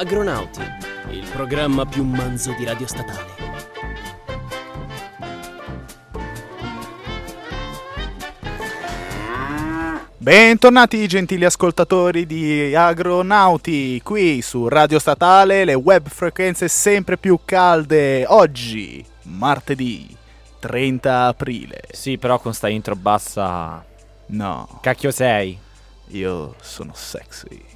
Agronauti, il programma più manzo di radio statale. Bentornati gentili ascoltatori di Agronauti, qui su Radio Statale, le web frequenze sempre più calde. Oggi, martedì 30 aprile. Sì, però con sta intro bassa. No, Cacchio sei. io sono sexy.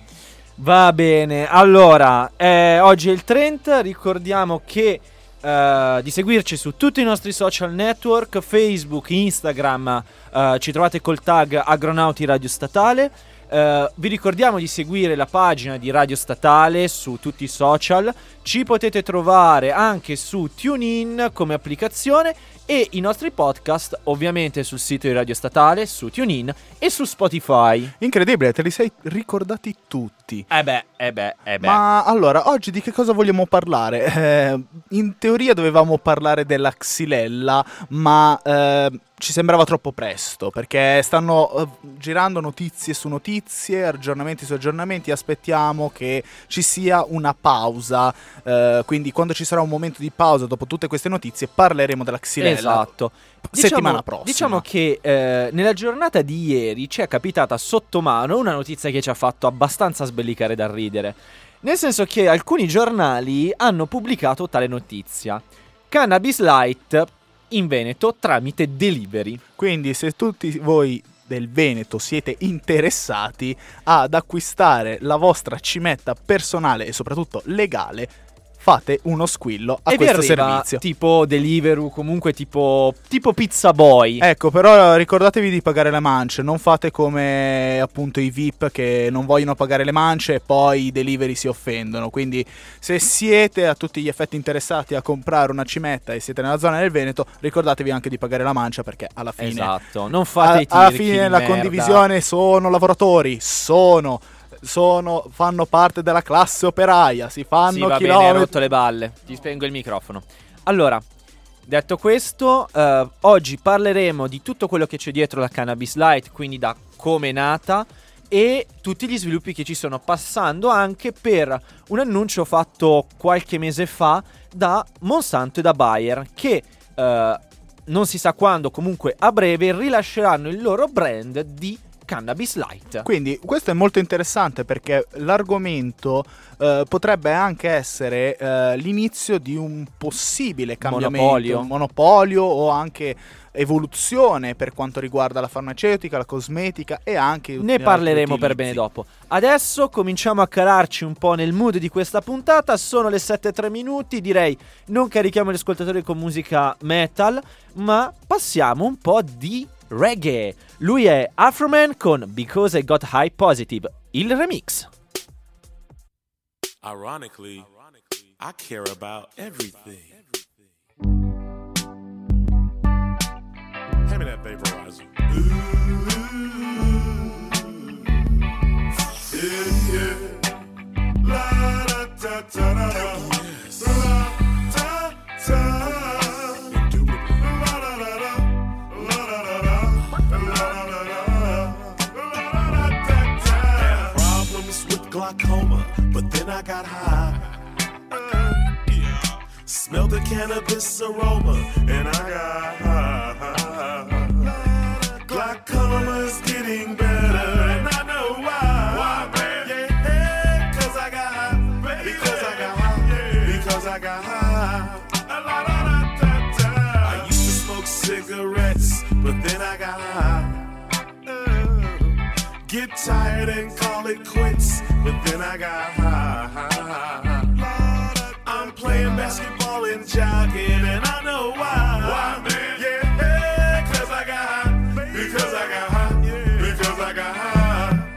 Va bene, allora, eh, oggi è il 30, ricordiamo che eh, di seguirci su tutti i nostri social network, Facebook, Instagram, eh, ci trovate col tag Agronauti Radio Statale. Eh, vi ricordiamo di seguire la pagina di Radio Statale su tutti i social, ci potete trovare anche su TuneIn come applicazione e i nostri podcast ovviamente sul sito di Radio Statale, su TuneIn e su Spotify. Incredibile, te li sei ricordati tutti. Eh beh, eh beh, eh beh. Ma allora, oggi di che cosa vogliamo parlare? Eh, in teoria dovevamo parlare della xylella, ma eh, ci sembrava troppo presto perché stanno eh, girando notizie su notizie, aggiornamenti su aggiornamenti. Aspettiamo che ci sia una pausa. eh, quindi, quando ci sarà un momento di pausa dopo tutte queste notizie, parleremo della xylella. Esatto. Settimana prossima. Diciamo che eh, nella giornata di ieri ci è capitata sotto mano una notizia che ci ha fatto abbastanza sbellicare da ridere. Nel senso che alcuni giornali hanno pubblicato tale notizia. Cannabis Light in Veneto tramite delivery. Quindi, se tutti voi del Veneto siete interessati ad acquistare la vostra cimetta personale e soprattutto legale, fate uno squillo a e vi questo arriva servizio. tipo Deliveroo, comunque tipo, tipo Pizza Boy. Ecco, però ricordatevi di pagare le mance, non fate come appunto i VIP che non vogliono pagare le mance e poi i delivery si offendono. Quindi se siete a tutti gli effetti interessati a comprare una cimetta e siete nella zona del Veneto, ricordatevi anche di pagare la mancia perché alla fine Esatto, non fate i a- alla fine la merda. condivisione sono lavoratori, sono sono, fanno parte della classe operaia, si fanno Sì, va bene, hai chilometri. rotto le balle. Ti spengo il microfono. Allora, detto questo, eh, oggi parleremo di tutto quello che c'è dietro la Cannabis Light, quindi da come è nata e tutti gli sviluppi che ci sono, passando anche per un annuncio fatto qualche mese fa da Monsanto e da Bayer, che eh, non si sa quando, comunque a breve, rilasceranno il loro brand di Cannabis Light. Quindi questo è molto interessante perché l'argomento eh, potrebbe anche essere eh, l'inizio di un possibile cambiamento, Monopolio. monopolio o anche evoluzione per quanto riguarda la farmaceutica, la cosmetica e anche Ne parleremo per bene dopo. Adesso cominciamo a calarci un po' nel mood di questa puntata. Sono le 7-3 minuti. Direi non carichiamo gli ascoltatori con musica metal, ma passiamo un po' di reggae. Lui è Afroman con Because I Got High Positive, il remix. Ironically, I care about everything. Hand me that vaporizer. Had glaucoma, but then I got high. Smelled the cannabis aroma, and I got high. Glaucoma is getting better, and I know why. Why, man? Yeah, cause I got high. Because I got high. Because I got high. I used to smoke cigarettes, but then I got high. Get tired and call it quits, but then I got high. I'm playing basketball and jogging, and I know why. Why, man? Yeah, cause I got high. Because I got high. Because I got high.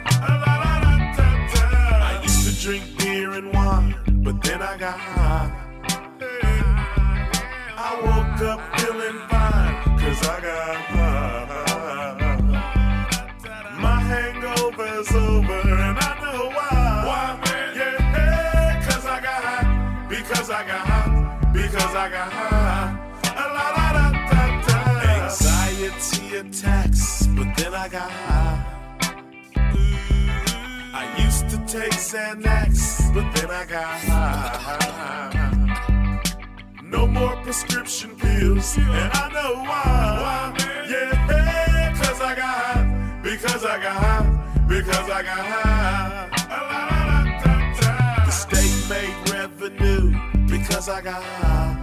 I used to drink beer and wine, but then I got high. Because I got high. La la da da da. Anxiety attacks, but then I got high. I used to take Xanax, but then I got high. No more prescription pills, and I know why. Yeah, cause I got high, because I got high, because I got high. Because I got high.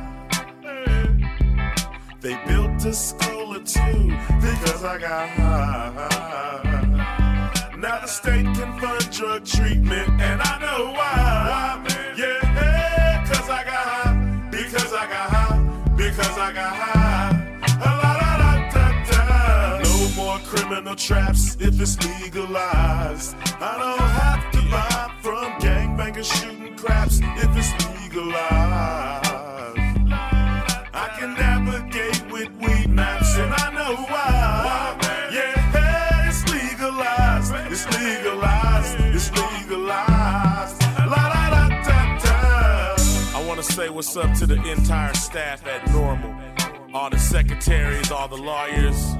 They built a school or two because I got high. Now the state can fund drug treatment, and I know why. Yeah, cause I got high, because I got high, because I got high. No more criminal traps if it's legalized. I don't have to buy from gangbangers shooting craps if it's legalized. I can navigate with weed maps, and I know why. Yeah, it's legalized, it's legalized, it's legalized. La la la da da. I want to say what's up to the entire staff at Normal, all the secretaries, all the lawyers,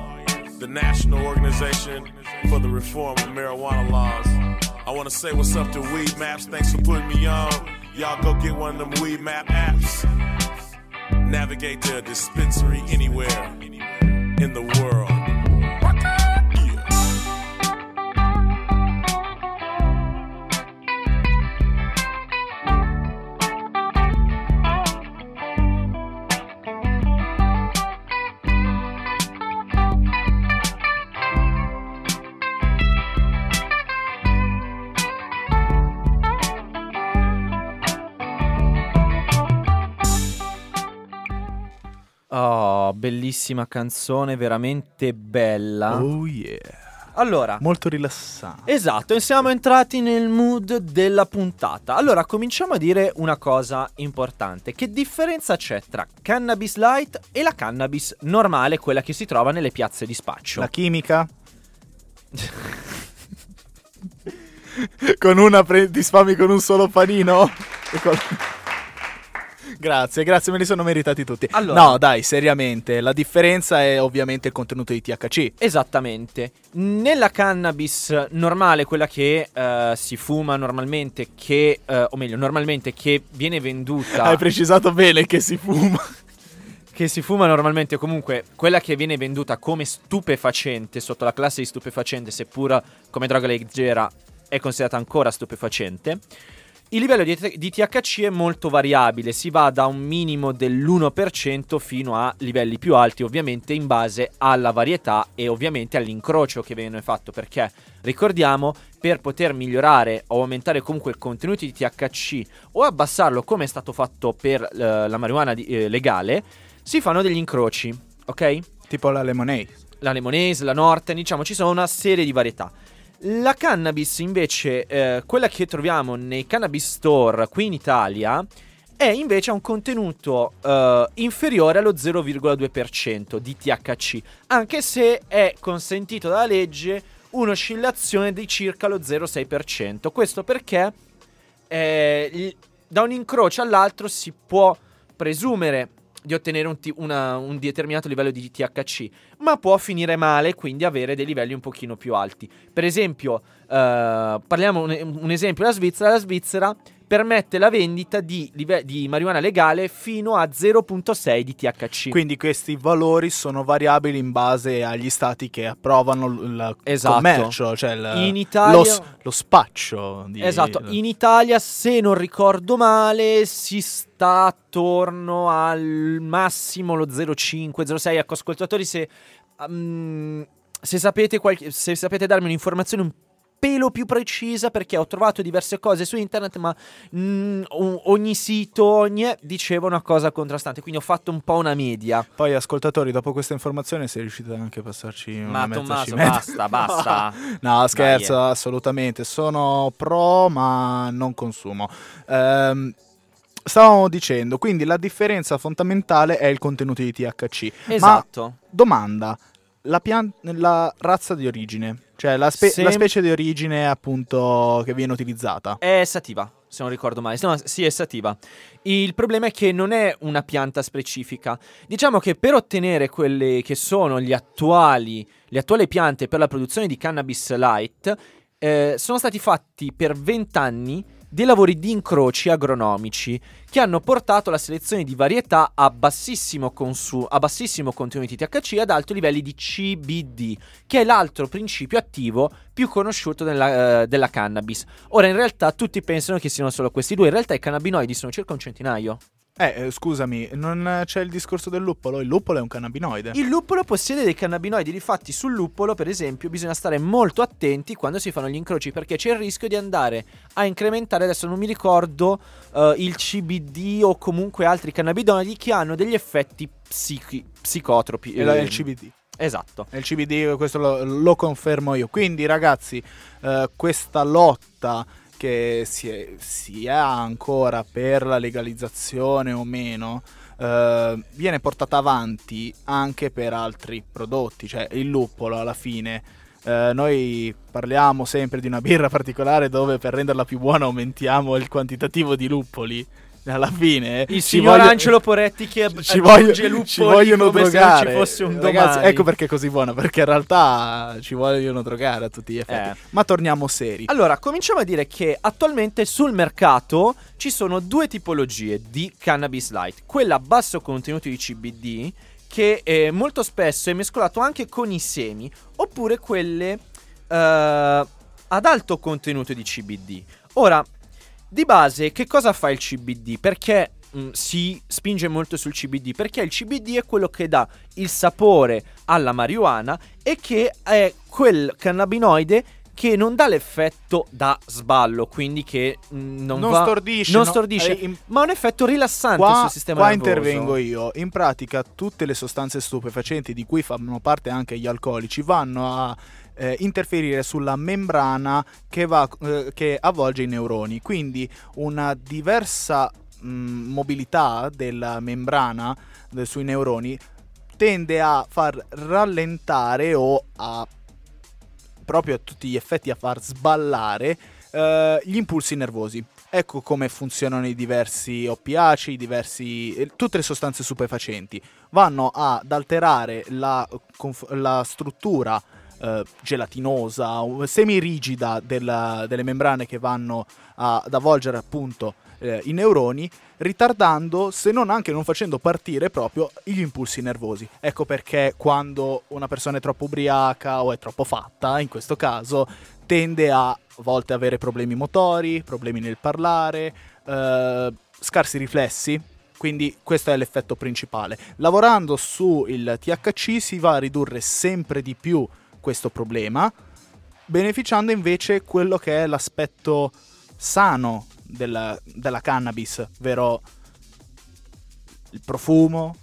the National Organization for the Reform of Marijuana Laws. I want to say what's up to Weed Maps. Thanks for putting me on. Y'all go get one of them Weed Map apps. Navigate to a dispensary anywhere bellissima canzone, veramente bella. Oh yeah. Allora, Molto rilassante. Esatto, e siamo entrati nel mood della puntata. Allora, cominciamo a dire una cosa importante. Che differenza c'è tra cannabis light e la cannabis normale, quella che si trova nelle piazze di spaccio? La chimica? con una pre- ti sfami con un solo panino? E con- Grazie, grazie, me li sono meritati tutti. Allora- No, dai, seriamente, la differenza è ovviamente il contenuto di THC. Esattamente. Nella cannabis normale, quella che eh, si fuma normalmente, che, eh, o meglio, normalmente che viene venduta... Hai precisato bene che si fuma. che si fuma normalmente, comunque quella che viene venduta come stupefacente sotto la classe di stupefacente, seppur come droga leggera è considerata ancora stupefacente. Il livello di, di THC è molto variabile, si va da un minimo dell'1% fino a livelli più alti, ovviamente in base alla varietà e ovviamente all'incrocio che viene fatto, perché ricordiamo, per poter migliorare o aumentare comunque il contenuto di THC o abbassarlo come è stato fatto per eh, la marijuana di- eh, legale, si fanno degli incroci, ok? Tipo la lemonade. La Lemonese, la Norten, diciamo ci sono una serie di varietà. La cannabis invece, eh, quella che troviamo nei cannabis store qui in Italia, è invece un contenuto eh, inferiore allo 0,2% di THC, anche se è consentito dalla legge un'oscillazione di circa lo 0,6%. Questo perché eh, da un incrocio all'altro si può presumere di ottenere un, ti- una- un determinato livello di THC, ma può finire male, quindi avere dei livelli un pochino più alti. Per esempio, eh, parliamo un, un esempio, la Svizzera, la Svizzera permette la vendita di, di marijuana legale fino a 0,6 di THC. Quindi questi valori sono variabili in base agli stati che approvano il Esatto. commercio, cioè il- In Italia- lo, lo spaccio. Di, Esatto, in Italia, se non ricordo male, si sta attorno al massimo lo 0,5, 0,6. Ecco, ascoltatori, se, um, se, sapete qualche- se sapete darmi un'informazione un pelo più precisa, perché ho trovato diverse cose su internet, ma mm, o- ogni sito ogni, diceva una cosa contrastante, quindi ho fatto un po' una media. Poi ascoltatori, dopo questa informazione sei riusciti anche a passarci una Ma mezza Tommaso, cimetta. basta, basta. no, scherzo, Dai, eh. assolutamente. Sono pro, ma non consumo. Ehm, stavamo dicendo, quindi la differenza fondamentale è il contenuto di THC. Ma Esatto. domanda, la, pian- la razza di origine, cioè la, spe- Sem- la specie di origine appunto che viene utilizzata. È sativa, se non ricordo male. No, sì, è sativa. Il problema è che non è una pianta specifica. Diciamo che per ottenere quelle che sono gli attuali, le attuali piante per la produzione di cannabis light, eh, sono stati fatti per 20 anni dei lavori di incroci agronomici che hanno portato la selezione di varietà a bassissimo, consu- a bassissimo contenuti di THC e ad alti livelli di CBD, che è l'altro principio attivo più conosciuto della, eh, della cannabis. Ora, in realtà, tutti pensano che siano solo questi due, in realtà i cannabinoidi sono circa un centinaio. Eh, eh, scusami, non c'è il discorso del luppolo? Il luppolo è un cannabinoide. Il luppolo possiede dei cannabinoidi, difatti sul luppolo, per esempio, bisogna stare molto attenti quando si fanno gli incroci perché c'è il rischio di andare a incrementare, adesso non mi ricordo, eh, il CBD o comunque altri cannabinoidi che hanno degli effetti psichi- psicotropi. È la- è eh, il CBD. Esatto. Il CBD, questo lo, lo confermo io. Quindi, ragazzi, eh, questa lotta che si, è- si ha ancora per la legalizzazione o meno. eh, viene portata avanti anche per altri prodotti, cioè il luppolo alla fine. eh, noi parliamo sempre di una birra particolare dove per renderla più buona aumentiamo il quantitativo di luppoli. Alla fine Il ci signor voglio- Angelo Poretti che ci, aggiunge voglio- ci vogliono come se drogare. ci fosse un Ragazzi, domani. ecco perché è così buona, perché in realtà ci vogliono drogare a tutti gli effetti. Eh. Ma torniamo seri. Allora, cominciamo a dire che attualmente sul mercato ci sono due tipologie di cannabis light. Quella a basso contenuto di CBD, che eh, molto spesso è mescolato anche con i semi, oppure quelle eh, ad alto contenuto di CBD. Ora, di base, che cosa fa il CBD? Perché mh, si spinge molto sul CBD? Perché il CBD è quello che dà il sapore alla marijuana e che è quel cannabinoide che non dà l'effetto da sballo, quindi che mh, non, Non va- stordisce, non no, stordisce, è in- ma ha un effetto rilassante Qua, sul sistema qua nervoso. intervengo io. In pratica, tutte le sostanze stupefacenti, di cui fanno parte anche gli alcolici, vanno a eh, interferire sulla membrana che, va, eh, che avvolge i neuroni. Quindi una diversa mh, mobilità della membrana eh, sui neuroni tende a far rallentare o a proprio a tutti gli effetti a far sballare eh, gli impulsi nervosi. Ecco come funzionano i diversi oppiacei, i diversi, eh, tutte le sostanze stupefacenti. Vanno ad alterare la, la struttura eh, gelatinosa, semirigida della- delle membrane che vanno a- ad avvolgere appunto eh, i neuroni, ritardando, se non anche non facendo partire proprio gli impulsi nervosi. Ecco perché quando una persona è troppo ubriaca o è troppo fatta, in questo caso, tende a, a volte avere problemi motori, problemi nel parlare, eh, scarsi riflessi. Quindi questo è l'effetto principale. Lavorando sul THC si va a ridurre sempre di più questo problema, beneficiando invece quello che è l'aspetto sano della, della cannabis, ovvero il profumo,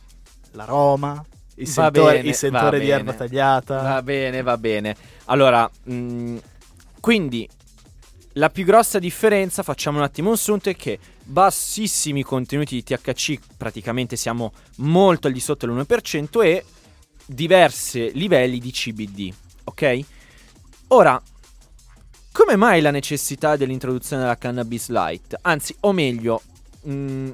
l'aroma, il Va sentore, bene, il sentore di erba bene. tagliata. Va bene, va bene. Allora, mh, quindi la più grossa differenza, facciamo un attimo un sunto, è che bassissimi contenuti di THC, praticamente siamo molto al di sotto dell'1% e diversi livelli di CBD, ok? Ora, come mai la necessità dell'introduzione della cannabis light? Anzi, o meglio, mh,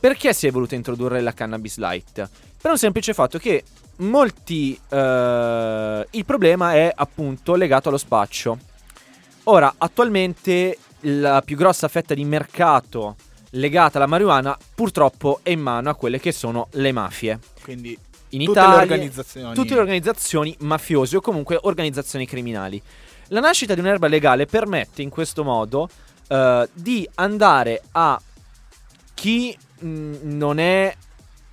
perché si è voluta introdurre la cannabis light? Per un semplice fatto che molti... eh, il problema è appunto legato allo spaccio. Ora, attualmente la più grossa fetta di mercato legata alla marijuana purtroppo è in mano a quelle che sono le mafie. Quindi In tutte Italia, le organizzazioni. tutte le organizzazioni mafiose o comunque organizzazioni criminali. La nascita di un'erba legale permette in questo modo eh, di andare a chi mh, non è,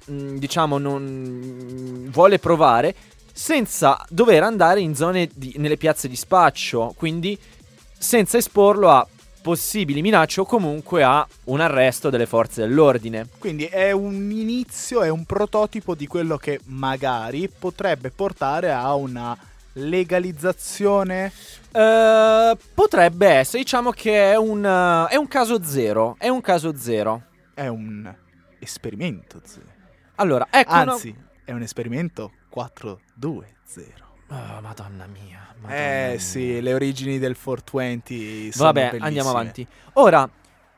mh, diciamo, non vuole provare senza dover andare in zone di- nelle piazze di spaccio, quindi senza esporlo a possibili minacce o comunque a un arresto delle forze dell'ordine. Quindi è un inizio, è un prototipo di quello che magari potrebbe portare a una legalizzazione. Eh, potrebbe essere, diciamo che è un, eh, è un caso zero. È un caso zero. È un esperimento. zio. Allora, ecco. una- Anzi, è un esperimento 4-2-0. Oh, madonna mia. madonna Eh mia. sì, le origini del 420 sono Vabbè, bellissime. andiamo avanti. Ora,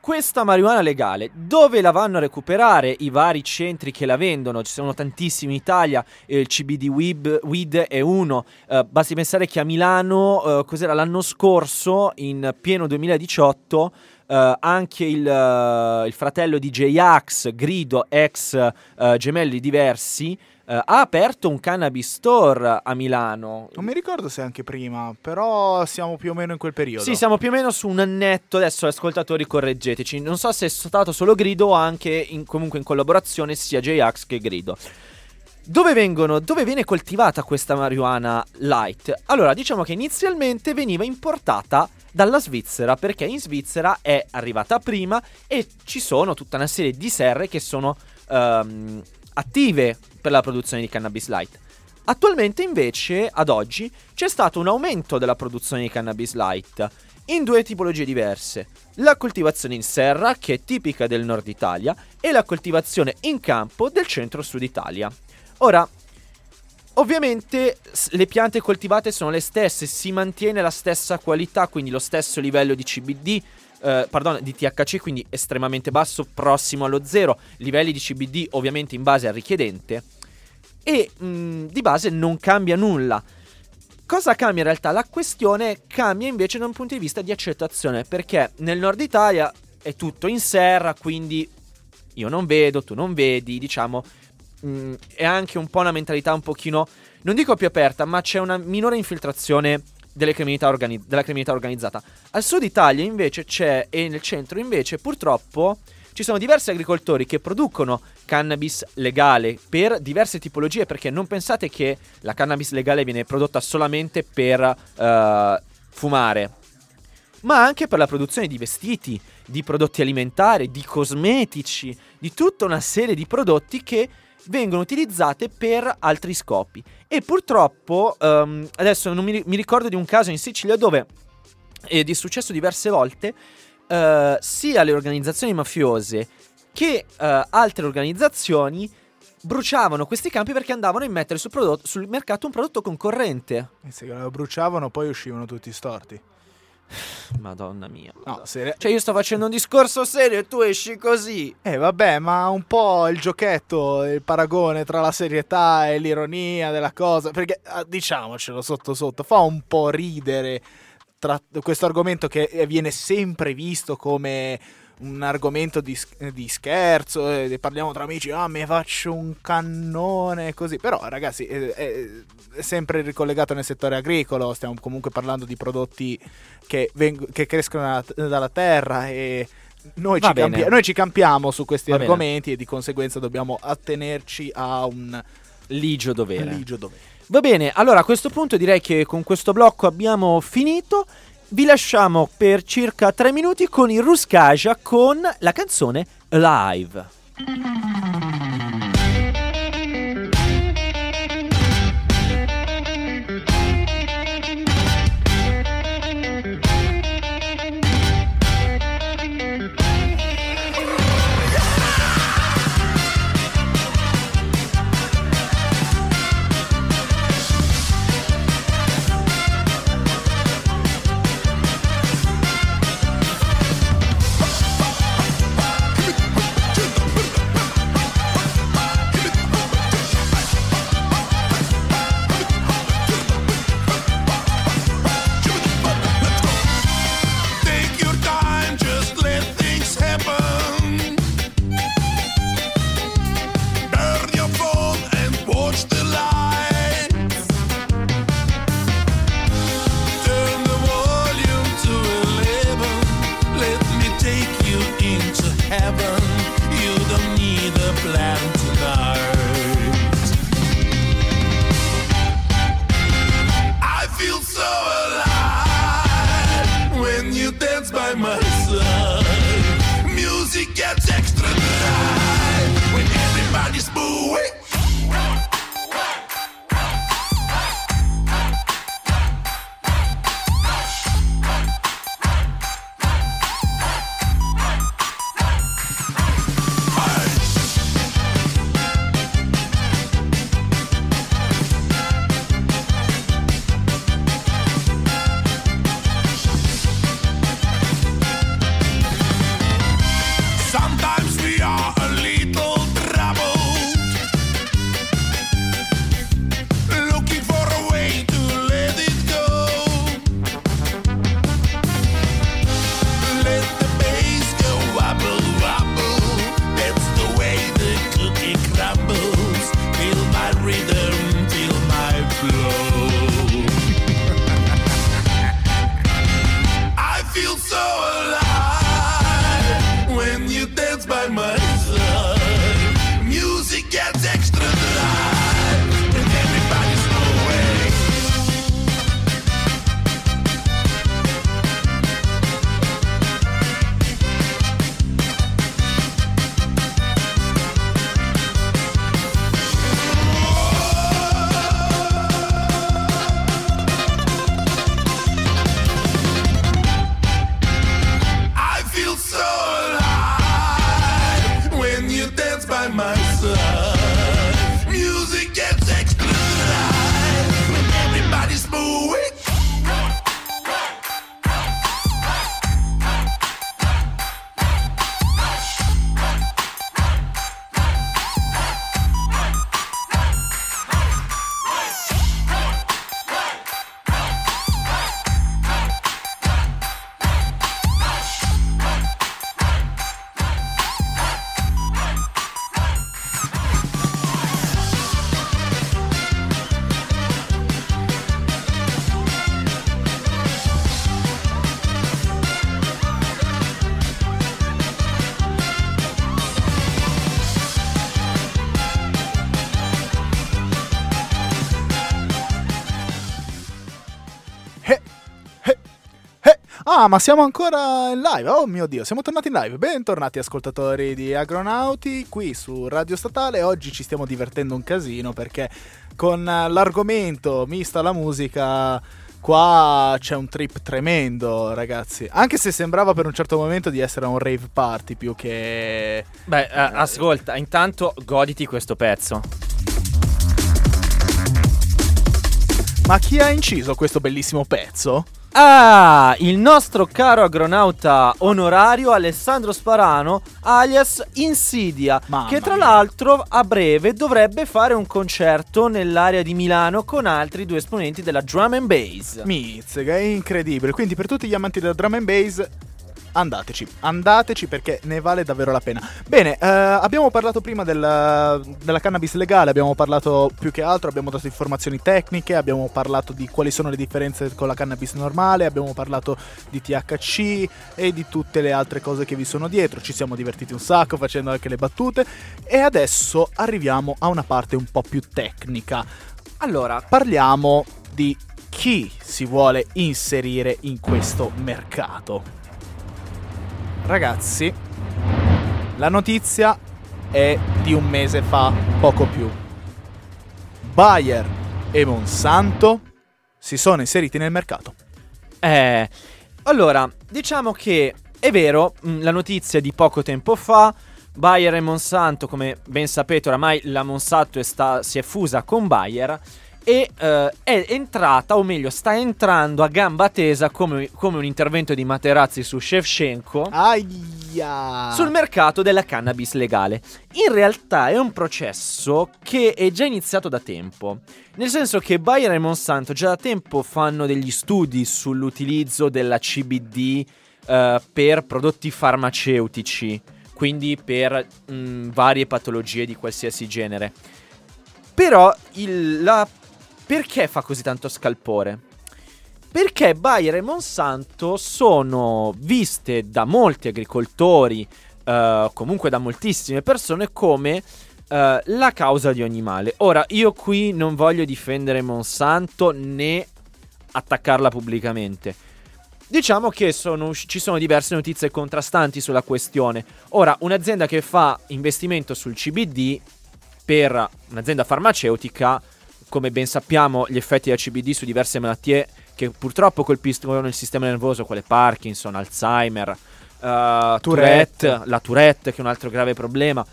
questa marijuana legale, dove la vanno a recuperare i vari centri che la vendono? Ci sono tantissimi in Italia, eh, il CBD Weed, Weed è uno. Eh, basti pensare che a Milano, eh, cos'era l'anno scorso, in pieno 2018, eh, anche il, eh, il fratello di J-Ax, Grido, ex eh, gemelli diversi, ha aperto un cannabis store a Milano. Non mi ricordo se anche prima, però siamo più o meno in quel periodo. Sì, siamo più o meno su un annetto. Adesso, ascoltatori, correggeteci. Non so se è stato solo Grido o anche in- comunque in collaborazione sia J-Ax che Grido. Dove, vengono, dove viene coltivata questa marijuana light? Allora, diciamo che inizialmente veniva importata dalla Svizzera perché in Svizzera è arrivata prima e ci sono tutta una serie di serre che sono ehm, attive per la produzione di cannabis light. Attualmente invece, ad oggi, c'è stato un aumento della produzione di cannabis light in due tipologie diverse. La coltivazione in serra, che è tipica del nord Italia, e la coltivazione in campo del centro-sud Italia. Ora, ovviamente le piante coltivate sono le stesse, si mantiene la stessa qualità, quindi lo stesso livello di CBD, eh, pardon, di THC, quindi estremamente basso, prossimo allo zero, livelli di CBD ovviamente in base al richiedente, e mh, di base non cambia nulla. Cosa cambia in realtà? La questione cambia invece da un punto di vista di accettazione, perché nel nord Italia è tutto in serra, quindi io non vedo, tu non vedi, diciamo, mh, è anche un po' una mentalità un pochino, non dico più aperta, ma c'è una minore infiltrazione criminalità organi- della criminalità organizzata. Al sud Italia invece c'è, e nel centro invece purtroppo ci sono diversi agricoltori che producono cannabis legale per diverse tipologie, perché non pensate che la cannabis legale viene prodotta solamente per eh, fumare, ma anche per la produzione di vestiti, di prodotti alimentari, di cosmetici, di tutta una serie di prodotti che vengono utilizzate per altri scopi. E purtroppo, ehm, adesso non mi, mi ricordo di un caso in Sicilia dove è di successo diverse volte, eh, sia le organizzazioni mafiose che eh, altre organizzazioni bruciavano questi campi perché andavano a mettere sul, prodotto- sul mercato un prodotto concorrente. E se lo bruciavano poi uscivano tutti storti. Madonna mia. No, se- Cioè io sto facendo un discorso serio e tu esci così. Eh vabbè, ma un po' il giochetto, il paragone tra la serietà e l'ironia della cosa, perché ah, diciamocelo sotto sotto, fa un po' ridere tra questo argomento che viene sempre visto come un argomento di, di scherzo, eh, parliamo tra amici, ah mi faccio un cannone così, però ragazzi eh, è, è sempre ricollegato nel settore agricolo, stiamo comunque parlando di prodotti che, veng- che crescono dalla, dalla terra e noi ci, bene. campi- noi ci campiamo su questi Va bene. argomenti e di conseguenza dobbiamo attenerci a un Ligio dovere. ligio dovere. Va bene, allora a questo punto direi che con questo blocco abbiamo finito. Vi lasciamo per circa 3 minuti con il Ruskaja con la canzone Live. Ah, ma siamo ancora in live. Oh mio Dio, siamo tornati in live. Bentornati ascoltatori di Agronauti qui su Radio Statale. Oggi ci stiamo divertendo un casino perché con eh, l'argomento mista alla musica qua c'è un trip tremendo, ragazzi. Anche se sembrava per un certo momento di essere un rave party più che Beh, eh, ascolta, intanto goditi questo pezzo. Ma chi ha inciso questo bellissimo pezzo? Ah, il nostro caro agronauta onorario Alessandro Sparano, alias Insidia, Mamma che tra mia. l'altro a breve dovrebbe fare un concerto nell'area di Milano con altri due esponenti della drum and bass. Mizzica, è incredibile. Quindi per tutti gli amanti della drum and bass andateci, andateci perché ne vale davvero la pena. Bene, eh, abbiamo parlato prima del- della cannabis legale, abbiamo parlato più che altro, abbiamo dato informazioni tecniche, abbiamo parlato di quali sono le differenze con la cannabis normale, abbiamo parlato di THC e di tutte le altre cose che vi sono dietro. Ci siamo divertiti un sacco facendo anche le battute e adesso arriviamo a una parte un po' più tecnica. Allora, Parliamo di chi si vuole inserire in questo mercato. Ragazzi, la notizia è di un mese fa, poco più. Bayer e Monsanto si sono inseriti nel mercato. Eh, allora, diciamo che è vero, mh, la notizia di poco tempo fa, Bayer e Monsanto, come ben sapete oramai la Monsanto è sta- si è fusa con Bayer e eh, è entrata, o meglio sta entrando a gamba tesa come, come un intervento di Materazzi su Shevchenko Aia! sul mercato della cannabis legale. In realtà è un processo che è già iniziato da tempo. Nel senso che Bayer e Monsanto già da tempo fanno degli studi sull'utilizzo della CBD eh, per prodotti farmaceutici, quindi per mh, varie patologie di qualsiasi genere. Però il- la- perché fa così tanto scalpore? Perché Bayer e Monsanto sono viste da molti agricoltori, eh, comunque da moltissime persone, come eh, la causa di ogni male. Ora, io qui non voglio difendere Monsanto né attaccarla pubblicamente. Diciamo che sono ci sono diverse notizie contrastanti sulla questione. Ora, un'azienda che fa investimento sul CBD per un'azienda farmaceutica, come ben sappiamo, gli effetti del CBD su diverse malattie che purtroppo colpiscono il sistema nervoso, quale Parkinson, Alzheimer, eh, Tourette, la Tourette, che è un altro grave problema.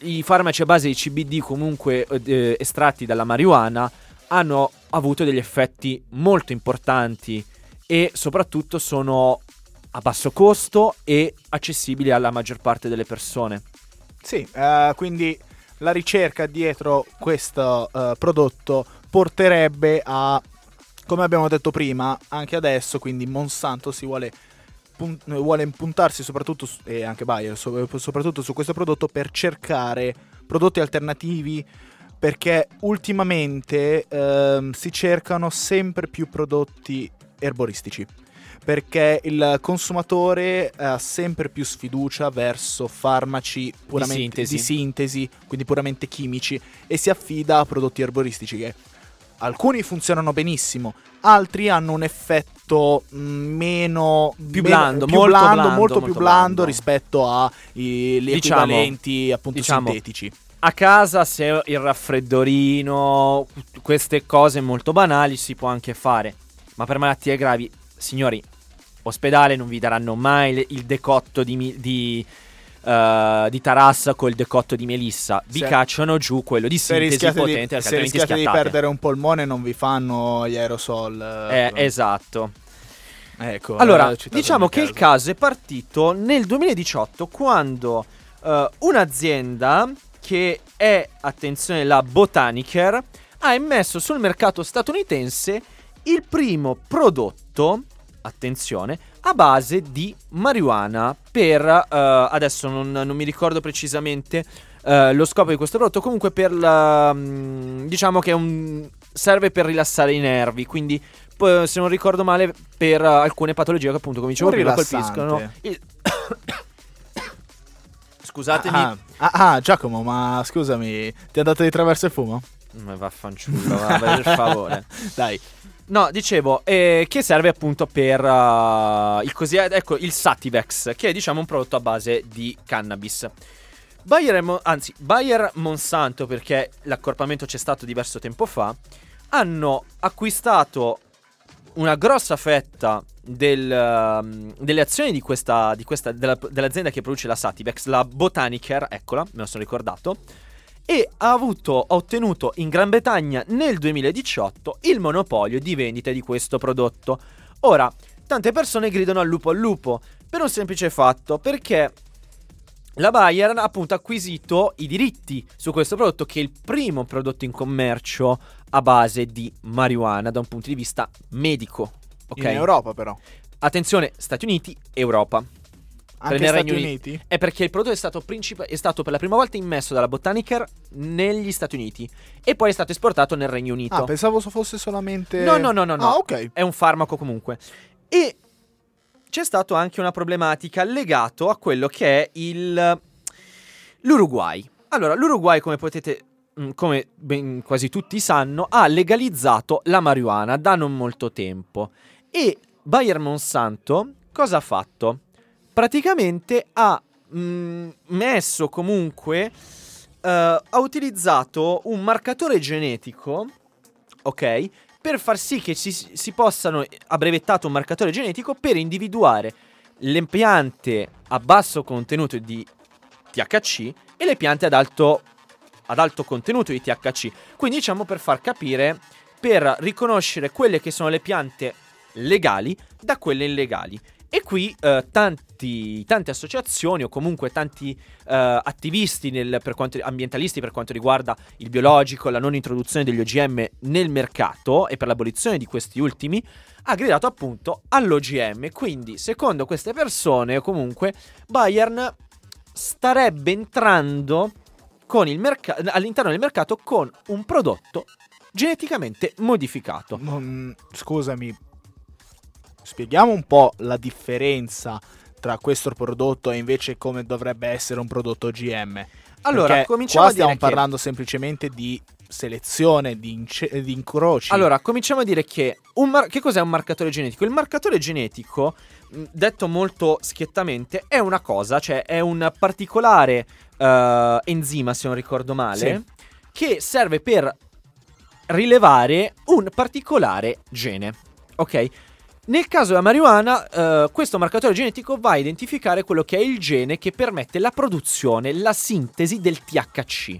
I farmaci a base di CBD, comunque eh, estratti dalla marijuana, hanno avuto degli effetti molto importanti e soprattutto sono a basso costo e accessibili alla maggior parte delle persone. Sì, eh, quindi la ricerca dietro questo eh, prodotto porterebbe a, come abbiamo detto prima, anche adesso, quindi Monsanto si vuole, vuole puntarsi soprattutto, su- e anche Bayer, so- soprattutto su questo prodotto per cercare prodotti alternativi perché ultimamente ehm, si cercano sempre più prodotti erboristici perché il consumatore ha sempre più sfiducia verso farmaci puramente sintesi. di sintesi, quindi puramente chimici, e si affida a prodotti erboristici che alcuni funzionano benissimo, altri hanno un effetto mh, meno Più meno- blando, più molto blando, blando, molto più molto blando blando. rispetto agli Diciamo- equivalenti appunto diciamo, sintetici. A casa, se il raffreddorino, queste cose molto banali si può anche fare. Ma per malattie gravi, signori, ospedale non vi daranno mai il decotto di, di, eh, di Tarassa col decotto di Melissa. Vi Se- cacciano giù quello di sintesi potente, di, se rischiate di schiattate. perdere un polmone non vi fanno gli aerosol. Eh, esatto. Ecco, Allora, eh, diciamo che il caso. caso è partito nel 2018 quando eh, un'azienda che è, attenzione, la Botanicare, ha immesso sul mercato statunitense il primo prodotto, attenzione, a base di marijuana per, eh, adesso non, non mi ricordo precisamente eh, lo scopo di questo prodotto, comunque per la, mm, diciamo che un, serve per rilassare i nervi, quindi se non ricordo male, per alcune patologie che appunto, come dicevo prima, colpiscono. il- Scusatemi, Ah, ah, ah, Giacomo, ma scusami, ti è andato di traverso il fumo? ma vaffanciullo, va, per favore. Dai. No, dicevo, eh, che serve appunto per uh, il cosiddetto, ecco, il Sativex, che è diciamo un prodotto a base di cannabis. Bayer, e Mo- anzi, Bayer Monsanto, perché l'accorpamento c'è stato diverso tempo fa, hanno acquistato una grossa fetta del, um, delle azioni di questa, di questa- della- dell'azienda che produce la Sativex, la Botanicare, eccola, me lo sono ricordato, e ha, avuto, ha ottenuto in Gran Bretagna nel 2018 il monopolio di vendita di questo prodotto. Ora, tante persone gridano al lupo al lupo per un semplice fatto, perché la Bayer ha appunto acquisito i diritti su questo prodotto che è il primo prodotto in commercio a base di marijuana da un punto di vista medico. Ok? In Europa però. Attenzione, Stati Uniti, Europa. Anche nel Stati Regno Uniti? È perché il prodotto è stato, princip- è stato per la prima volta immesso dalla Botanicare negli Stati Uniti e poi è stato esportato nel Regno Unito. Ah, pensavo fosse solamente... No, no, no, no, no. Ah, ok. È un farmaco comunque. E c'è stata anche una problematica legato a quello che è il l'Uruguay. Allora, l'Uruguay, come potete mm, come ben quasi tutti sanno, ha legalizzato la marijuana da non molto tempo. E Bayer Monsanto cosa ha fatto? Praticamente ha mm, messo comunque eh, ha utilizzato un marcatore genetico, ok? Per far sì che si, si possano, ha brevettato un marcatore genetico per individuare le piante a basso contenuto di THC e le piante ad alto, ad alto contenuto di THC. Quindi diciamo per far capire, per riconoscere quelle che sono le piante legali da quelle illegali. E qui eh, tanti, tante associazioni o comunque tanti eh, attivisti nel- per quanto- ambientalisti per quanto riguarda il biologico, la non introduzione degli OGM nel mercato e per l'abolizione di questi ultimi, ha gridato appunto all'OGM. Quindi, secondo queste persone, comunque, Bayern starebbe entrando merca- all'interno del mercato con un prodotto geneticamente modificato. Non- scusami, spieghiamo un po' la differenza tra questo prodotto e invece come dovrebbe essere un prodotto OGM. Allora, Perché cominciamo qua stiamo che- parlando semplicemente di selezione, di, ince- di incroci. Allora, cominciamo a dire che, mar- che cos'è un marcatore genetico? Il marcatore genetico, detto molto schiettamente, è una cosa, cioè è un particolare eh, enzima, se non ricordo male, che serve per rilevare un particolare gene. Ok? Nel caso della marijuana, eh, questo marcatore genetico va a identificare quello che è il gene che permette la produzione, la sintesi del THC.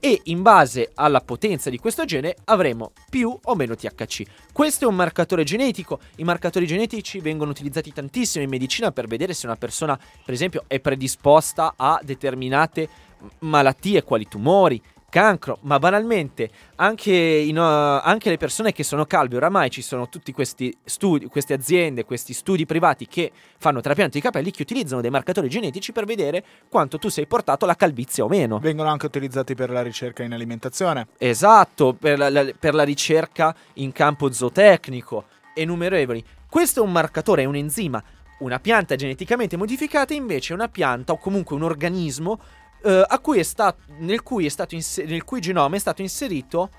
E in base alla potenza di questo gene avremo più o meno THC. Questo è un marcatore genetico. I marcatori genetici vengono utilizzati tantissimo in medicina per vedere se una persona, per esempio, è predisposta a determinate malattie, quali tumori, cancro, ma banalmente anche, in, uh, anche le persone che sono calve, oramai ci sono tutti questi studi, queste aziende, questi studi privati che fanno trapianto di capelli che utilizzano dei marcatori genetici per vedere quanto tu sei portato alla calvizie o meno. Vengono anche utilizzati per la ricerca in alimentazione. Esatto, per la, la- per la ricerca in campo zootecnico, innumerevoli. Questo è un marcatore, è un enzima. Una pianta geneticamente modificata invece è una pianta o comunque un organismo eh, a cui è sta- nel, cui è stato inse- nel cui genoma è stato inserito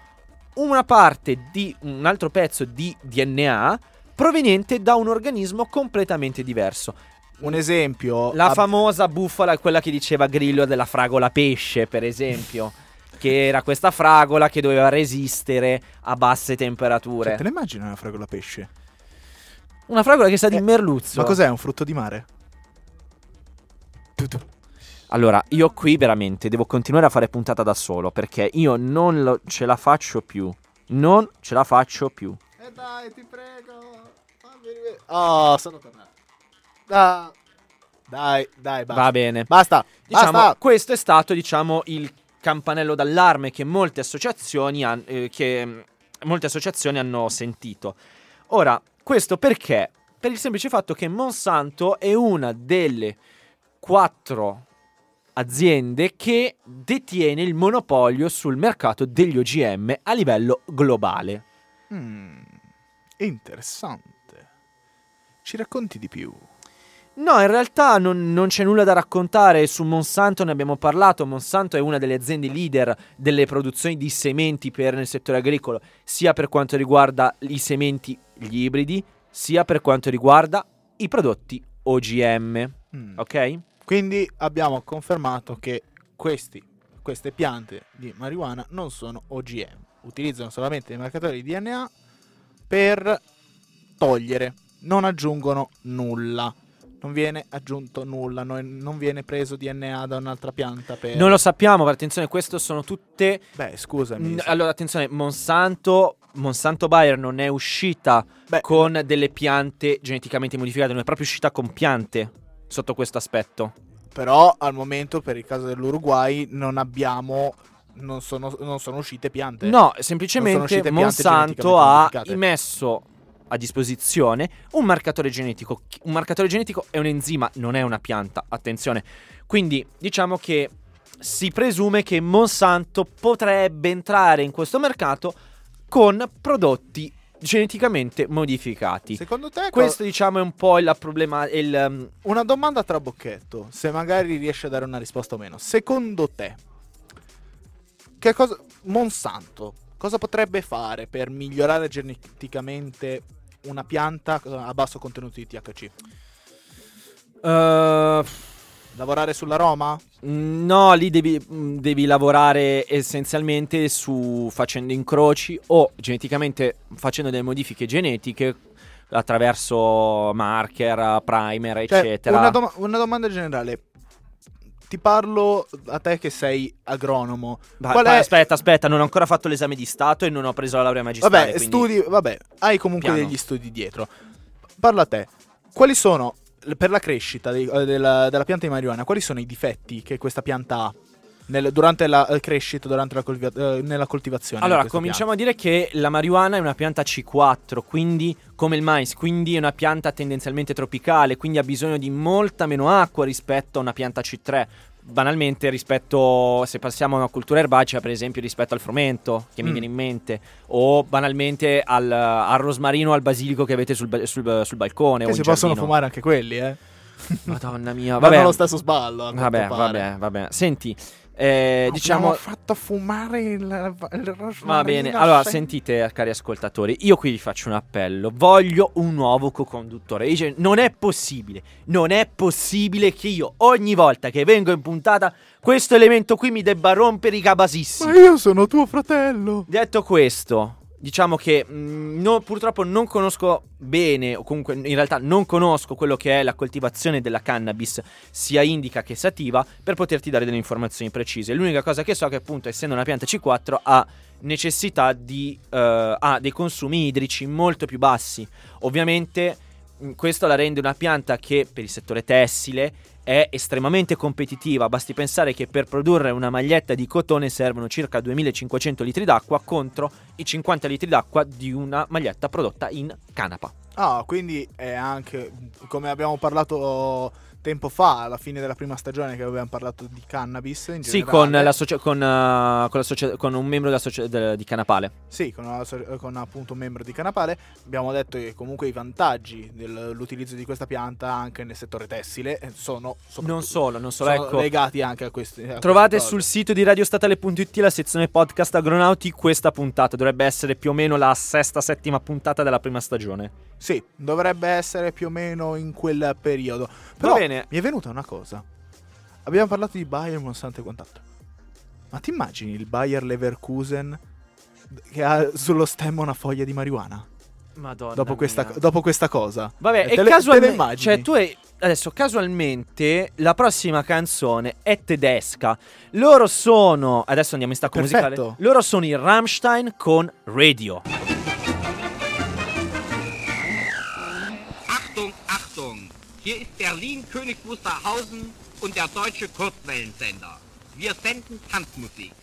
una parte di un altro pezzo di DNA proveniente da un organismo completamente diverso. Un esempio... La ab- famosa bufala, quella che diceva Grillo della fragola pesce, per esempio. che era questa fragola che doveva resistere a basse temperature. Cioè, te ne immagini una fragola pesce? Una fragola che sa di Eh, merluzzo. Ma cos'è? Un frutto di mare? Allora, io qui veramente devo continuare a fare puntata da solo perché io non lo- ce la faccio più. Non ce la faccio più. Eh dai, ti prego. Oh, sono tornato. Ah. Dai, dai, basta. Va bene. Basta, Diciamo, basta. questo è stato, diciamo, il campanello d'allarme che molte associazioni, han- eh, che, mm, molte associazioni hanno sentito. Ora, questo perché? Per il semplice fatto che Monsanto è una delle quattro aziende che detiene il monopolio sul mercato degli OGM a livello globale. Mm, interessante. Ci racconti di più? No, in realtà non, non c'è nulla da raccontare. Su Monsanto ne abbiamo parlato. Monsanto è una delle aziende leader delle produzioni di sementi per nel settore agricolo, sia per quanto riguarda i sementi, gli ibridi, sia per quanto riguarda i prodotti OGM. Mm. Ok? Quindi abbiamo confermato che questi, queste piante di marijuana non sono OGM, utilizzano solamente i marcatori di DNA per togliere, non aggiungono nulla. Non viene aggiunto nulla, no- non viene preso DNA da un'altra pianta per... Non lo sappiamo, ma attenzione, queste sono tutte. Beh, scusami. Allora, attenzione, Monsanto. Monsanto Bayer non è uscita Beh, con delle piante geneticamente modificate, non è proprio uscita con piante sotto questo aspetto. Però al momento, per il caso dell'Uruguay, non abbiamo... Non sono, non sono uscite piante. No, semplicemente Monsanto ha messo a disposizione un marcatore genetico. Un marcatore genetico è un enzima, non è una pianta, attenzione. Quindi diciamo che si presume che Monsanto potrebbe entrare in questo mercato con prodotti geneticamente modificati. Secondo te... co- Questo diciamo è un po' il problema il, um, Una domanda tra bocchetto, se magari riesci a dare una risposta o meno. Secondo te, che cosa Monsanto cosa potrebbe fare per migliorare geneticamente una pianta eh, a basso contenuto di THC? uh, Lavorare sull'aroma? No, lì devi, mh, devi lavorare essenzialmente su facendo incroci o geneticamente facendo delle modifiche genetiche attraverso marker, primer, Cioè, eccetera. una, doma- una domanda generale. Ti parlo a te che sei agronomo. Va- è- Aspetta, aspetta, non ho ancora fatto l'esame di Stato e non ho preso la laurea magistrale. Vabbè, quindi- studi, vabbè, hai comunque Piano. degli studi dietro. Parla a te. Quali sono per la crescita dei- eh, della, della pianta di marijuana? Quali sono i difetti che questa pianta ha nel- durante la eh, crescita, durante la, coltiva- eh, nella coltivazione? Allora, cominciamo a dire che la marijuana è una pianta C4, quindi come il mais, quindi è una pianta tendenzialmente tropicale, quindi ha bisogno di molta meno acqua rispetto a una pianta C3. Banalmente rispetto, se passiamo a una cultura erbacea, per esempio rispetto al frumento, che mi Mm. viene in mente, o banalmente al, al rosmarino al basilico che avete sul, sul- sul balcone. Che si possono fumare anche quelli, eh. Madonna mia, Vanno vabbè. allo stesso sballo. Vabbè, vabbè, vabbè. Senti, eh, diciamo... Fatto fumare il, il Va bene, allora se- sentite cari ascoltatori, io qui vi faccio un appello, voglio un nuovo co-conduttore, Dice, non è possibile, non è possibile che io ogni volta che vengo in puntata questo elemento qui mi debba rompere i cabasissi. Ma io sono tuo fratello. Detto questo, diciamo che mh, no- purtroppo non conosco bene, o comunque in realtà non conosco quello che è la coltivazione della cannabis, sia indica che sativa, per poterti dare delle informazioni precise. L'unica cosa che so è che appunto essendo una pianta C4 ha necessità di eh, ha dei consumi idrici molto più bassi. Ovviamente questo la rende una pianta che per il settore tessile è estremamente competitiva, basti pensare che per produrre una maglietta di cotone servono circa 2500 litri d'acqua contro i 50 litri d'acqua di una maglietta prodotta in canapa. Ah, quindi è anche come abbiamo parlato tempo fa, alla fine della prima stagione, che abbiamo parlato di cannabis. In Sì, generale. con, la socia- con, eh, con socia- con un membro socia- de- di Canapale. Sì, so- con appunto un membro di Canapale. Abbiamo detto che comunque i vantaggi dell'utilizzo di questa pianta anche nel settore tessile eh, sono, Non solo, non solo, ecco. legati anche a questi. a Trovate queste sul sito di radiostatale.it la sezione podcast agronauti questa puntata. Dovrebbe essere più o meno la sesta, settima puntata della prima stagione. Sì, dovrebbe essere più o meno in quel periodo. Però Va bene. Mi è venuta una cosa. Abbiamo parlato di Bayer Monsanto e quant'altro. Ma ti immagini il Bayer Leverkusen che ha sullo stemma una foglia di marijuana? Madonna. Dopo questa, dopo questa cosa. Vabbè, e le- casualmente. Cioè, tu hai. Adesso, casualmente, la prossima canzone è tedesca. Loro sono. Adesso andiamo in stacco Perfetto. musicale. Loro sono i Rammstein con Radio. Hier ist Berlin König Wusterhausen und der deutsche Kurzwellensender. Wir senden Tanzmusik.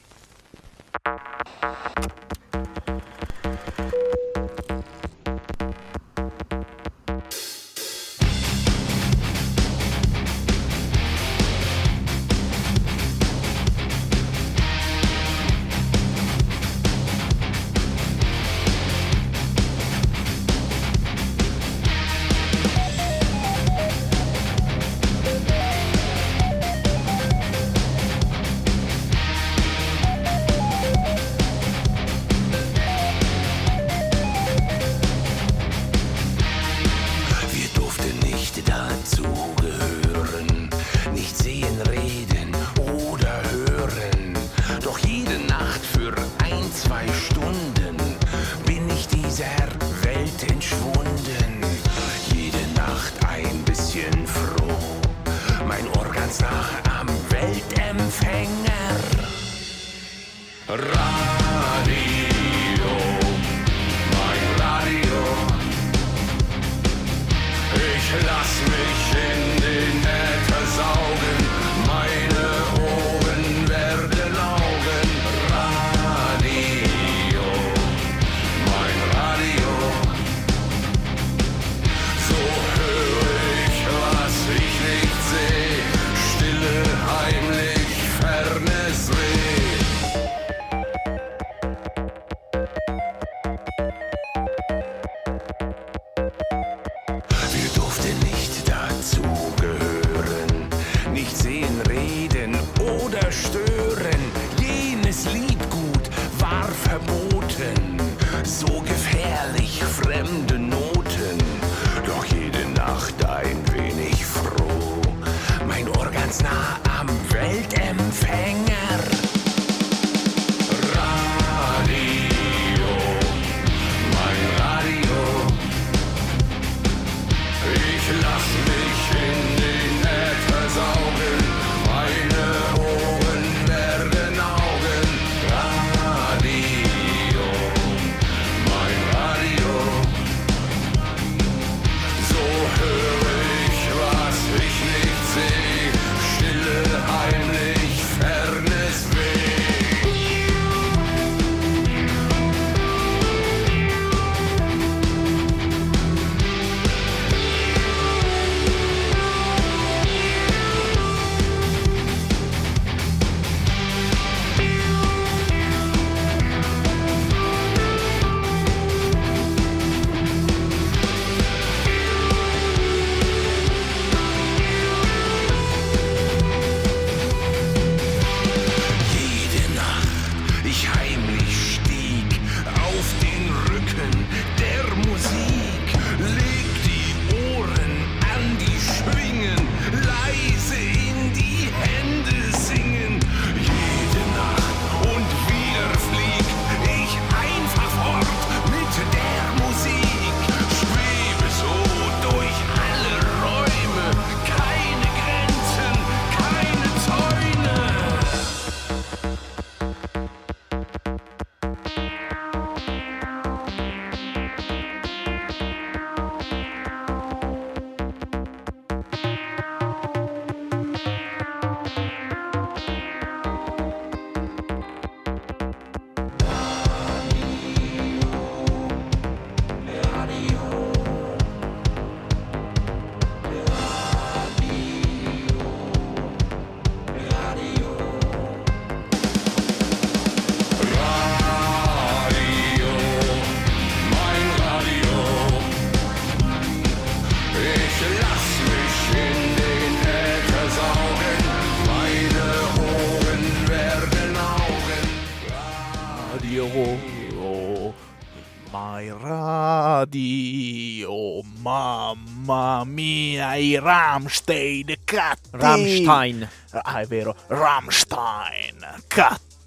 Rammstein cattivi. Rammstein. Ah, è vero, Rammstein,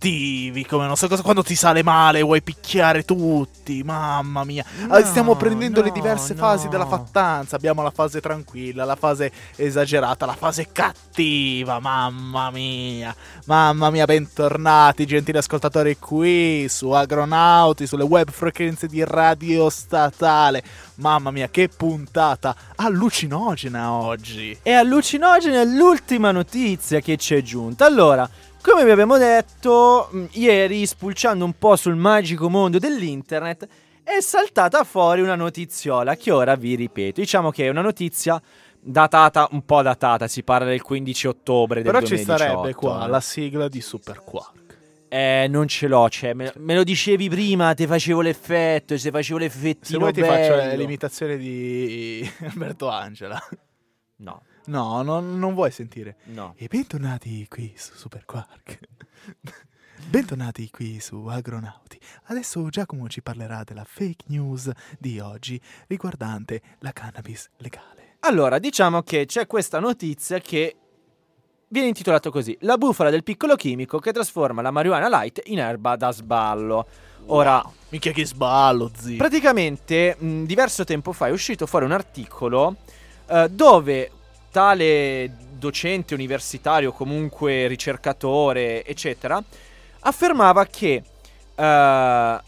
cattivi, come non so cosa, quando ti sale male vuoi picchiare tutti, mamma mia. Ah, No, Stiamo prendendo le no, diverse no. fasi della fattanza, abbiamo la fase tranquilla, la fase esagerata, la fase cattiva, mamma mia. Mamma mia, bentornati gentili ascoltatori qui su Agronauti, sulle web frequenze di Radio Statale. Mamma mia, che puntata allucinogena oggi. E allucinogena è l'ultima notizia che ci è giunta. Allora, come vi abbiamo detto, mh, ieri spulciando un po' sul magico mondo dell'internet è saltata fuori una notiziola che ora vi ripeto. Diciamo che è una notizia datata, un po' datata, si parla del 15 ottobre del Però ci 2018. starebbe qua eh. la sigla di Super Quark. Eh, non ce l'ho, cioè, me, me lo dicevi prima, ti facevo l'effetto, se facevo l'effettino Se vuoi ti faccio bello. l'imitazione di Alberto Angela. No, No, non, non vuoi sentire. no. E bentornati qui su Super Quark. bentornati qui su Agronauti. Adesso Giacomo ci parlerà della fake news di oggi riguardante la cannabis legale. Allora, diciamo che c'è questa notizia che viene intitolata così: La bufala del piccolo chimico che trasforma la marijuana light in erba da sballo. Ora, Wow, Minchia che sballo, zio. praticamente, mh, diverso tempo fa è uscito fuori un articolo eh, dove tale docente universitario, comunque ricercatore, eccetera, affermava che eh, da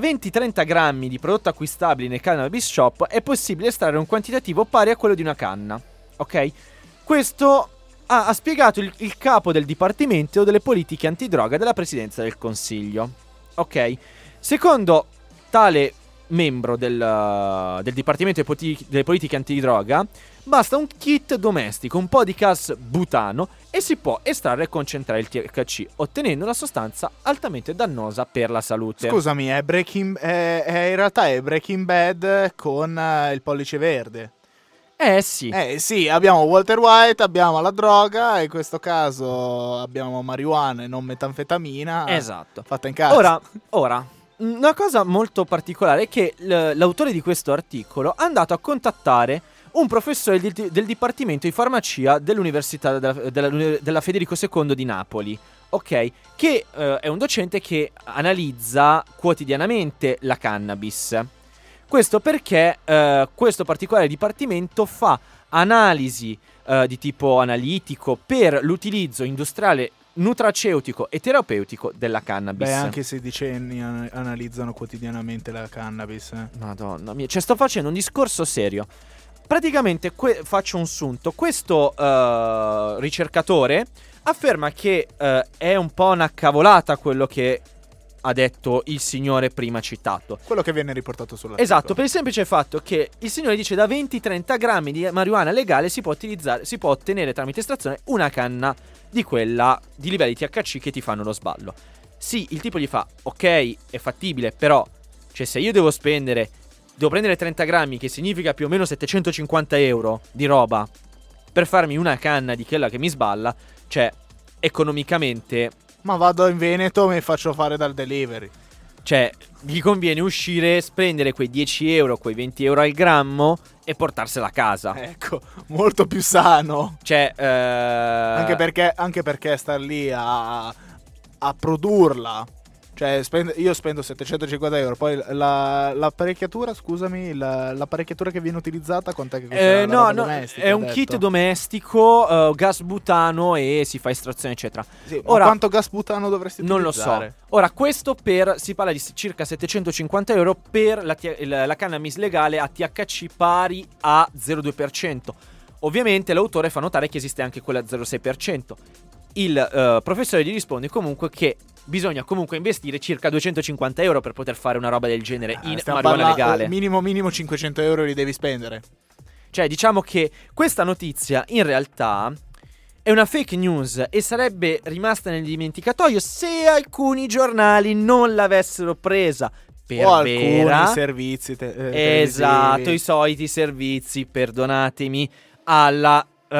20-30 grammi di prodotto acquistabile nei cannabis shop è possibile estrarre un quantitativo pari a quello di una canna. Ok? Questo ha, ha spiegato il, il capo del Dipartimento delle politiche antidroga della Presidenza del Consiglio. Ok? Secondo tale membro del, uh, del Dipartimento delle politiche antidroga, basta un kit domestico, un po' di gas butano e si può estrarre e concentrare il THC, ottenendo una sostanza altamente dannosa per la salute. Scusami, è Breaking, è- è- in realtà è Breaking Bad con eh, il pollice verde. Eh sì. Eh sì, abbiamo Walter White, abbiamo la droga, in questo caso abbiamo marijuana e non metanfetamina. Esatto. Fatta in casa. Ora, ora, una cosa molto particolare è che l'autore di questo articolo è andato a contattare un professore del, del Dipartimento di Farmacia dell'Università della, della- della Federico II di Napoli, ok? Che eh, è un docente che analizza quotidianamente la cannabis. Questo perché eh, questo particolare dipartimento fa analisi eh, di tipo analitico per l'utilizzo industriale nutraceutico e terapeutico della cannabis. Beh, anche i sedicenni an- analizzano quotidianamente la cannabis. eh. Madonna mia, cioè sto facendo un discorso serio. Praticamente que- faccio un sunto. Questo eh, ricercatore afferma che eh, è un po' una cavolata quello che ha detto il signore prima citato. Quello che viene riportato sulla Esatto, per il semplice fatto che il signore dice da 20-30 grammi di marijuana legale si può utilizzare, si può ottenere tramite estrazione una canna di quella di livelli THC che ti fanno lo sballo. Sì, il tipo gli fa, ok, è fattibile, però, cioè se io devo spendere, devo prendere 30 grammi, che significa più o meno 750 euro di roba, per farmi una canna di quella che mi sballa, cioè, economicamente Ma vado in Veneto e mi faccio fare dal delivery. Cioè, gli conviene uscire, spendere quei 10 euro, quei 20 euro al grammo e portarsela a casa. Ecco, molto più sano. Cioè, eh... Anche, perché, anche perché star lì a, a produrla. Cioè, spend- io spendo 750 euro. Poi la- l'apparecchiatura, scusami, la- l'apparecchiatura che viene utilizzata, quant'è che costa? eh, no, no, è un detto? kit domestico, eh, gas butano e si fa estrazione, eccetera. Sì, Ora- quanto gas butano dovresti Non lo so. utilizzare? Ora, questo per. Si parla di circa 750 euro per la, la cannabis legale a THC pari a 0,2%. Ovviamente l'autore fa notare che esiste anche quella a 0,6%. Il eh, professore gli risponde comunque che bisogna comunque investire circa 250 euro per poter fare una roba del genere Eh, in marijuana legale. Minimo, minimo 500 euro li devi spendere. Cioè, diciamo che questa notizia in realtà è una fake news e sarebbe rimasta nel dimenticatoio se alcuni giornali non l'avessero presa per o alcuni vera. servizi te- eh, esatto, i soliti servizi, perdonatemi, alla eh,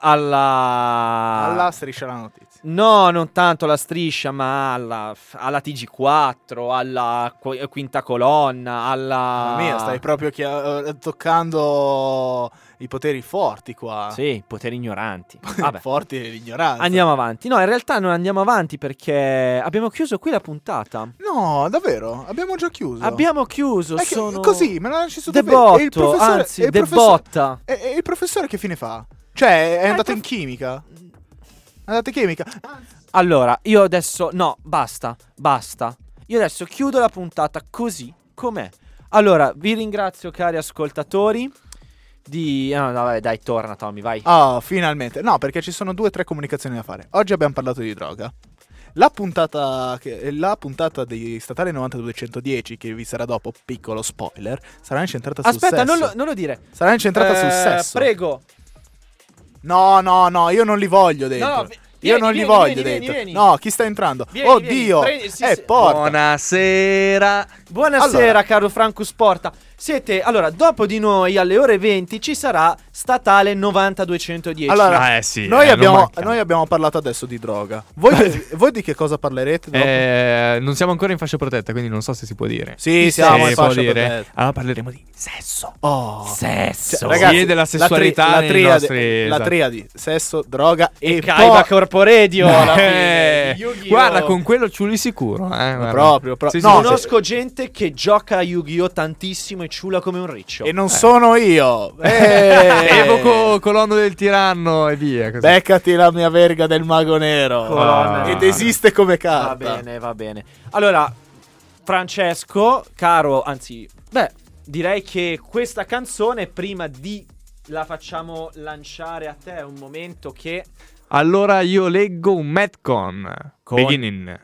alla Alla striscia la notizia. No, non tanto alla striscia, ma alla, alla TG4, alla qu- quinta colonna, alla Mamma mia, stai proprio chia- eh, toccando i poteri forti qua. Sì, poteri ignoranti. Vabbè. forti e l'ignoranza. Andiamo avanti. No, in realtà non andiamo avanti perché abbiamo chiuso qui la puntata. No, davvero? Abbiamo già chiuso. Abbiamo chiuso. Sono Così, me lo lasci su De davvero. E il botto, professore- anzi, e il de professore- botta. E, e il professore che fine fa? Cioè, è Eh, andato prof- in chimica? In chimica? Allora, io adesso. No, basta, basta. Io adesso chiudo la puntata così com'è. Allora, vi ringrazio, cari ascoltatori. Di. ah, No, no, vabbè, dai, torna, Tommy, vai. Ah, finalmente. No, perché ci sono due o tre comunicazioni da fare. Oggi abbiamo parlato di droga. La puntata, che- la puntata di Statale 9210, che vi sarà dopo, piccolo spoiler, sarà incentrata sul Aspetta, sesso. non lo, non lo dire. Sarà incentrata sul Eh, sesso. Prego. No, no, no, io non li voglio dentro. No, io vieni, non li vieni, voglio vieni, dentro. vieni, vieni. No, chi sta entrando? Vieni, Oddio! vieni, prendi- sì, eh, sì. porta. Buonasera. Buonasera, Allora. caro Franco Sporta. Siete, allora, dopo di noi alle ore 20 ci sarà statale 90210. Allora, Eh sì, noi, eh, abbiamo, noi abbiamo parlato adesso di droga. Voi, voi di che cosa parlerete? dopo? Eh, non siamo ancora in fascia protetta, quindi non so se si può dire. sì, siamo si in può fascia dire. protetta. Allora parleremo di sesso. Oh. Sesso. Cioè, ragazzi, Sì, della la tri- sessualità la triade, nostri- la esatto. triadi, sesso, droga e, E poi- corpo radio. Eh. Guarda, con quello ciuli sicuro. Eh, proprio, proprio. Sì, no, sì, conosco sì. gente che gioca a Yu-Gi-Oh! tantissimo e ciula come un riccio. E non eh. sono io. Eh. eh. Evoco eh. Colonno del Tiranno e via. Così. Beccati la mia verga del mago nero. Ah. Ed esiste come carta. Va bene, va bene. Allora, Francesco, caro, anzi, beh, direi che questa canzone prima di la facciamo lanciare a te un momento che allora io leggo un Metcon. Con... Beginning.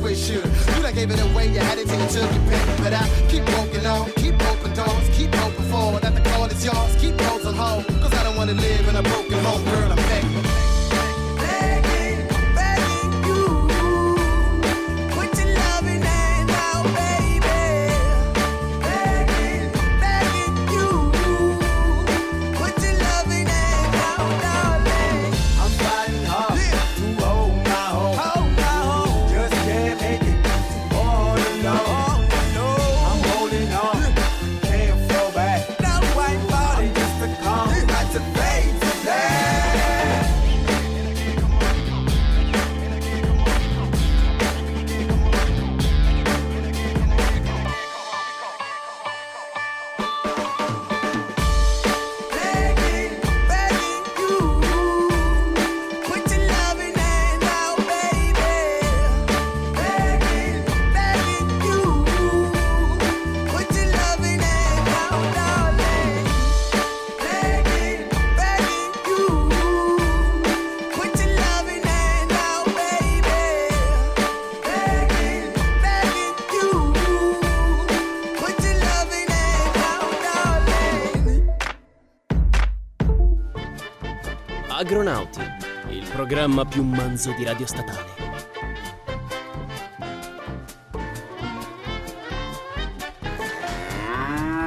that's what should. You done gave it away, you had it till you took your pick. But I keep walking on, keep open doors, keep hoping for That the call is yours, keep those at home. Cause I don't wanna live in a broken home, girl, I'm back. programma più manzo di radio statale.